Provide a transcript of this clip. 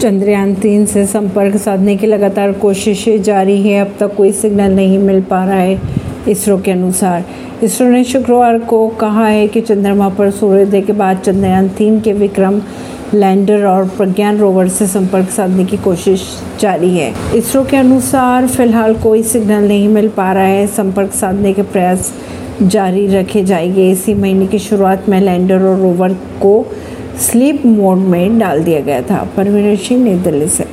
चंद्रयान तीन से संपर्क साधने की लगातार कोशिशें जारी है। अब तक कोई सिग्नल नहीं मिल पा रहा है इसरो के अनुसार। इसरो ने शुक्रवार को कहा है कि चंद्रमा पर सूर्योदय के बाद चंद्रयान तीन के विक्रम लैंडर और प्रज्ञान रोवर से संपर्क साधने की कोशिश जारी है। इसरो के अनुसार फ़िलहाल कोई सिग्नल नहीं मिल पा रहा है। संपर्क साधने के प्रयास जारी रखे जाएँगे। इसी महीने की शुरुआत में लैंडर और रोवर को स्लीप मोड में डाल दिया गया था परवीन सिंह नई दिल्ली से